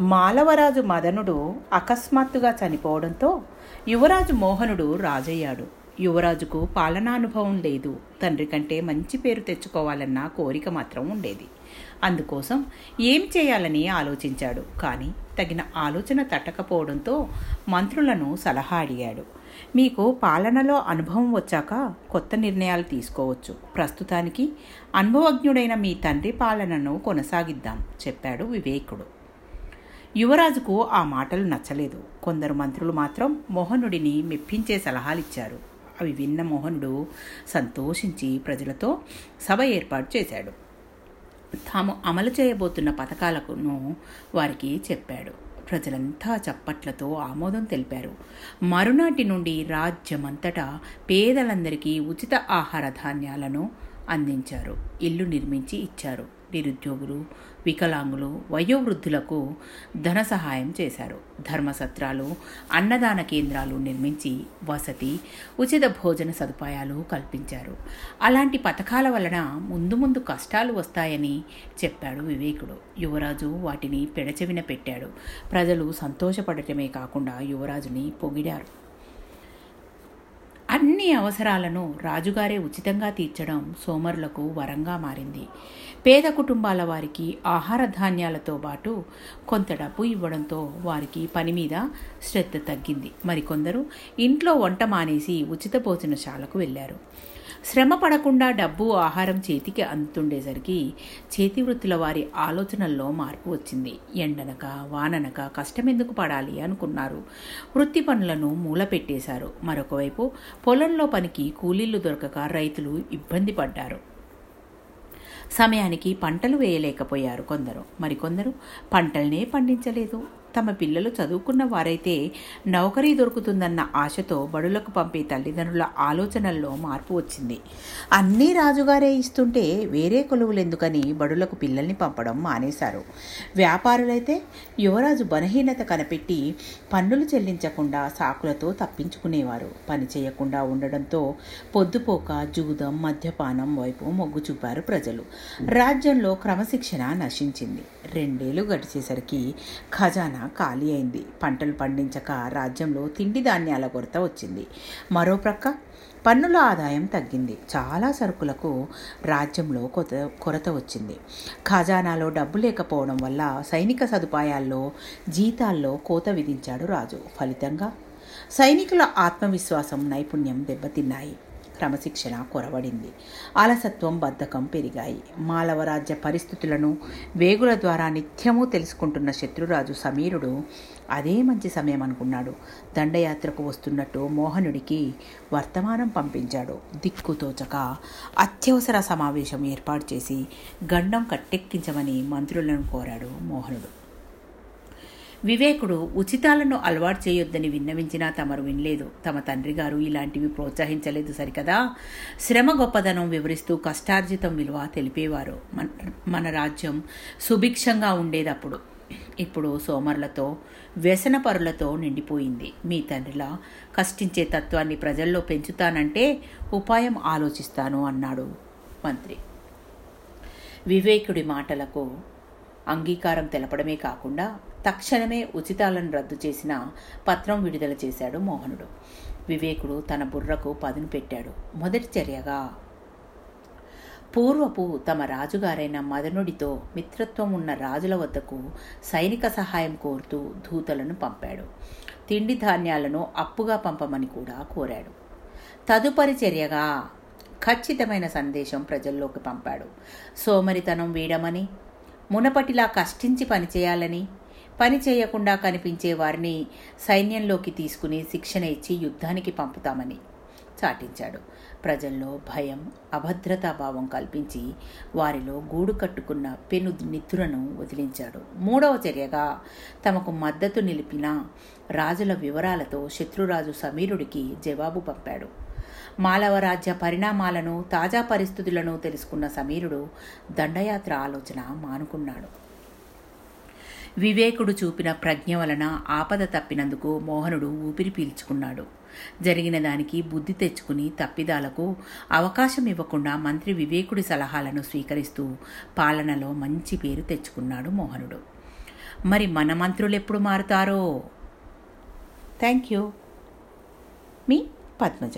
మాలవరాజు మదనుడు అకస్మాత్తుగా చనిపోవడంతో యువరాజు మోహనుడు రాజయ్యాడు. యువరాజుకు పాలనానుభవం లేదు. తండ్రి కంటే మంచి పేరు తెచ్చుకోవాలన్న కోరిక మాత్రం ఉండేది. అందుకోసం ఏం చేయాలని ఆలోచించాడు. కానీ తగిన ఆలోచన తట్టకపోవడంతో మంత్రులను సలహా అడిగాడు. మీకు పాలనలో అనుభవం వచ్చాక కొత్త నిర్ణయాలు తీసుకోవచ్చు. ప్రస్తుతానికి అనుభవజ్ఞుడైన మీ తండ్రి పాలనను కొనసాగిద్దాం చెప్పాడు వివేకుడు. యువరాజుకు ఆ మాటలు నచ్చలేదు. కొందరు మంత్రులు మాత్రం మోహనుడిని మెప్పించే సలహాలిచ్చారు. అవి విన్న మోహనుడు సంతోషించి ప్రజలతో సభ ఏర్పాటు చేశాడు. తాము అమలు చేయబోతున్న పథకాలను వారికి చెప్పాడు. ప్రజలంతా చప్పట్లతో ఆమోదం తెలిపారు. మరునాటి నుండి రాజ్యమంతటా పేదలందరికీ ఉచిత ఆహార ధాన్యాలను అందించారు. ఇల్లు నిర్మించి ఇచ్చారు. నిరుద్యోగులు వికలాంగులు వయోవృద్ధులకు ధన సహాయం చేశారు. ధర్మసత్రాలు అన్నదాన కేంద్రాలు నిర్మించి వసతి ఉచిత భోజన సదుపాయాలు కల్పించారు. అలాంటి పథకాల వలన ముందు ముందు కష్టాలు వస్తాయని చెప్పాడు వివేకుడు. యువరాజు వాటిని పెడచెవిన పెట్టాడు. ప్రజలు సంతోషపడటమే కాకుండా యువరాజుని పొగిడారు. అన్ని అవసరాలను రాజుగారే ఉచితంగా తీర్చడం సోమరులకు వరంగా మారింది. పేద కుటుంబాల వారికి ఆహార ధాన్యాలతో పాటు కొంత డబ్బు ఇవ్వడంతో వారికి పని మీద శ్రద్ధ తగ్గింది. మరికొందరు ఇంట్లో వంట మానేసి ఉచిత భోజనశాలకు వెళ్ళారు. శ్రమ పడకుండా డబ్బు ఆహారం చేతికి అందుతుండేసరికి చేతి వృత్తుల వారి ఆలోచనల్లో మార్పు వచ్చింది. ఎండనక వాననక కష్టమెందుకు పడాలి అనుకున్నారు. వృత్తి పనులను మూలపెట్టేశారు. మరొకవైపు పొలంలో పనికి కూలీళ్ళు దొరకక రైతులు ఇబ్బంది పడ్డారు. సమయానికి పంటలు వేయలేకపోయారు కొందరు. మరికొందరు పంటల్నే పండించలేదు. తమ పిల్లలు చదువుకున్న వారైతే నౌకరీ దొరుకుతుందన్న ఆశతో బడులకు పంపే తల్లిదండ్రుల ఆలోచనల్లో మార్పు వచ్చింది. అన్నీ రాజుగారే ఇస్తుంటే వేరే కొలువులెందుకని బడులకు పిల్లల్ని పంపడం మానేశారు. వ్యాపారులైతే యువరాజు బలహీనత కనిపెట్టి పన్నులు చెల్లించకుండా సాకులతో తప్పించుకునేవారు. పని చేయకుండా ఉండడంతో పొద్దుపోక జూదం మద్యపానం వైపు మొగ్గు చూపారు ప్రజలు. రాజ్యంలో క్రమశిక్షణ నశించింది. రెండేళ్ళు గడిచేసరికి ఖజానా ఖాళీ అయింది. పంటలు పండించక రాజ్యంలో తిండి ధాన్యాల కొరత వచ్చింది. మరో ప్రక్క పన్నుల ఆదాయం తగ్గింది. చాలా సరుకులకు రాజ్యంలో కొత కొరత వచ్చింది. ఖజానాలో డబ్బు లేకపోవడం వల్ల సైనిక సదుపాయాల్లో జీతాల్లో కోత విధించాడు రాజు. ఫలితంగా సైనికుల ఆత్మవిశ్వాసం నైపుణ్యం దెబ్బతిన్నాయి. క్రమశిక్షణ కొరవడింది. అలసత్వం బద్ధకం పెరిగాయి. మాలవరాజ్య పరిస్థితులను వేగుల ద్వారా నిత్యము తెలుసుకుంటున్న శత్రురాజు సమీరుడు అదే మంచి సమయం అనుకున్నాడు. దండయాత్రకు వస్తున్నట్టు మోహనుడికి వర్తమానం పంపించాడు. దిక్కుతోచక అత్యవసర సమావేశం ఏర్పాటు చేసి గండం కట్టెక్కించమని మంత్రులను కోరాడు మోహనుడు. వివేకుడు ఉచితాలను అలవాటు చేయొద్దని విన్నవించినా తమరు వినలేదు. తమ తండ్రి గారు ఇలాంటివి ప్రోత్సహించలేదు సరికదా? శ్రమ గొప్పదనం వివరిస్తూ కష్టార్జితం విలువ తెలిపేవారు. మన మన రాజ్యం సుభిక్షంగా ఉండేదప్పుడు. ఇప్పుడు సోమరులతో వ్యసనపరులతో నిండిపోయింది. మీ తండ్రిలా కష్టించే తత్వాన్ని ప్రజల్లో పెంచుతానంటే ఉపాయం ఆలోచిస్తాను అన్నాడు మంత్రి. వివేకుడి మాటలకు అంగీకారం తెలపడమే కాకుండా తక్షణమే ఉచితాలను రద్దు చేసిన పత్రం విడుదల చేశాడు మోహనుడు. వివేకుడు తన బుర్రకు పదును పెట్టాడు. మొదటి చర్యగా పూర్వపు తమ రాజుగారైన మదనుడితో మిత్రత్వం ఉన్న రాజుల వద్దకు సైనిక సహాయం కోరుతూ దూతలను పంపాడు. తిండి ధాన్యాలను అప్పుగా పంపమని కూడా కోరాడు. తదుపరి చర్యగా ఖచ్చితమైన సందేశం ప్రజల్లోకి పంపాడు. సోమరితనం వీడమని మునపటిలా కష్టించి పనిచేయాలని పని చేయకుండా కనిపించే వారిని సైన్యంలోకి తీసుకుని శిక్షణ ఇచ్చి యుద్ధానికి పంపుతామని చాటించాడు. ప్రజల్లో భయం అభద్రతా భావం కల్పించి వారిలో గూడు కట్టుకున్న పెను నిద్రను వదిలించాడు. మూడవ చర్యగా తమకు మద్దతు నిలిపిన రాజుల వివరాలతో శత్రురాజు సమీరుడికి జవాబు పంపాడు. మాలవరాజ్య పరిణామాలను తాజా పరిస్థితులను తెలుసుకున్న సమీరుడు దండయాత్ర ఆలోచన మానుకున్నాడు. వివేకుడు చూపిన ప్రజ్ఞ వలన ఆపద తప్పినందుకు మోహనుడు ఊపిరి పీల్చుకున్నాడు. జరిగిన దానికి బుద్ధి తెచ్చుకుని తప్పిదాలకు అవకాశం ఇవ్వకుండా మంత్రి వివేకుడి సలహాలను స్వీకరిస్తూ పాలనలో మంచి పేరు తెచ్చుకున్నాడు మోహనుడు. మరి మన మంత్రులు ఎప్పుడు మారుతారో? థ్యాంక్ యూ మీ పద్మజ.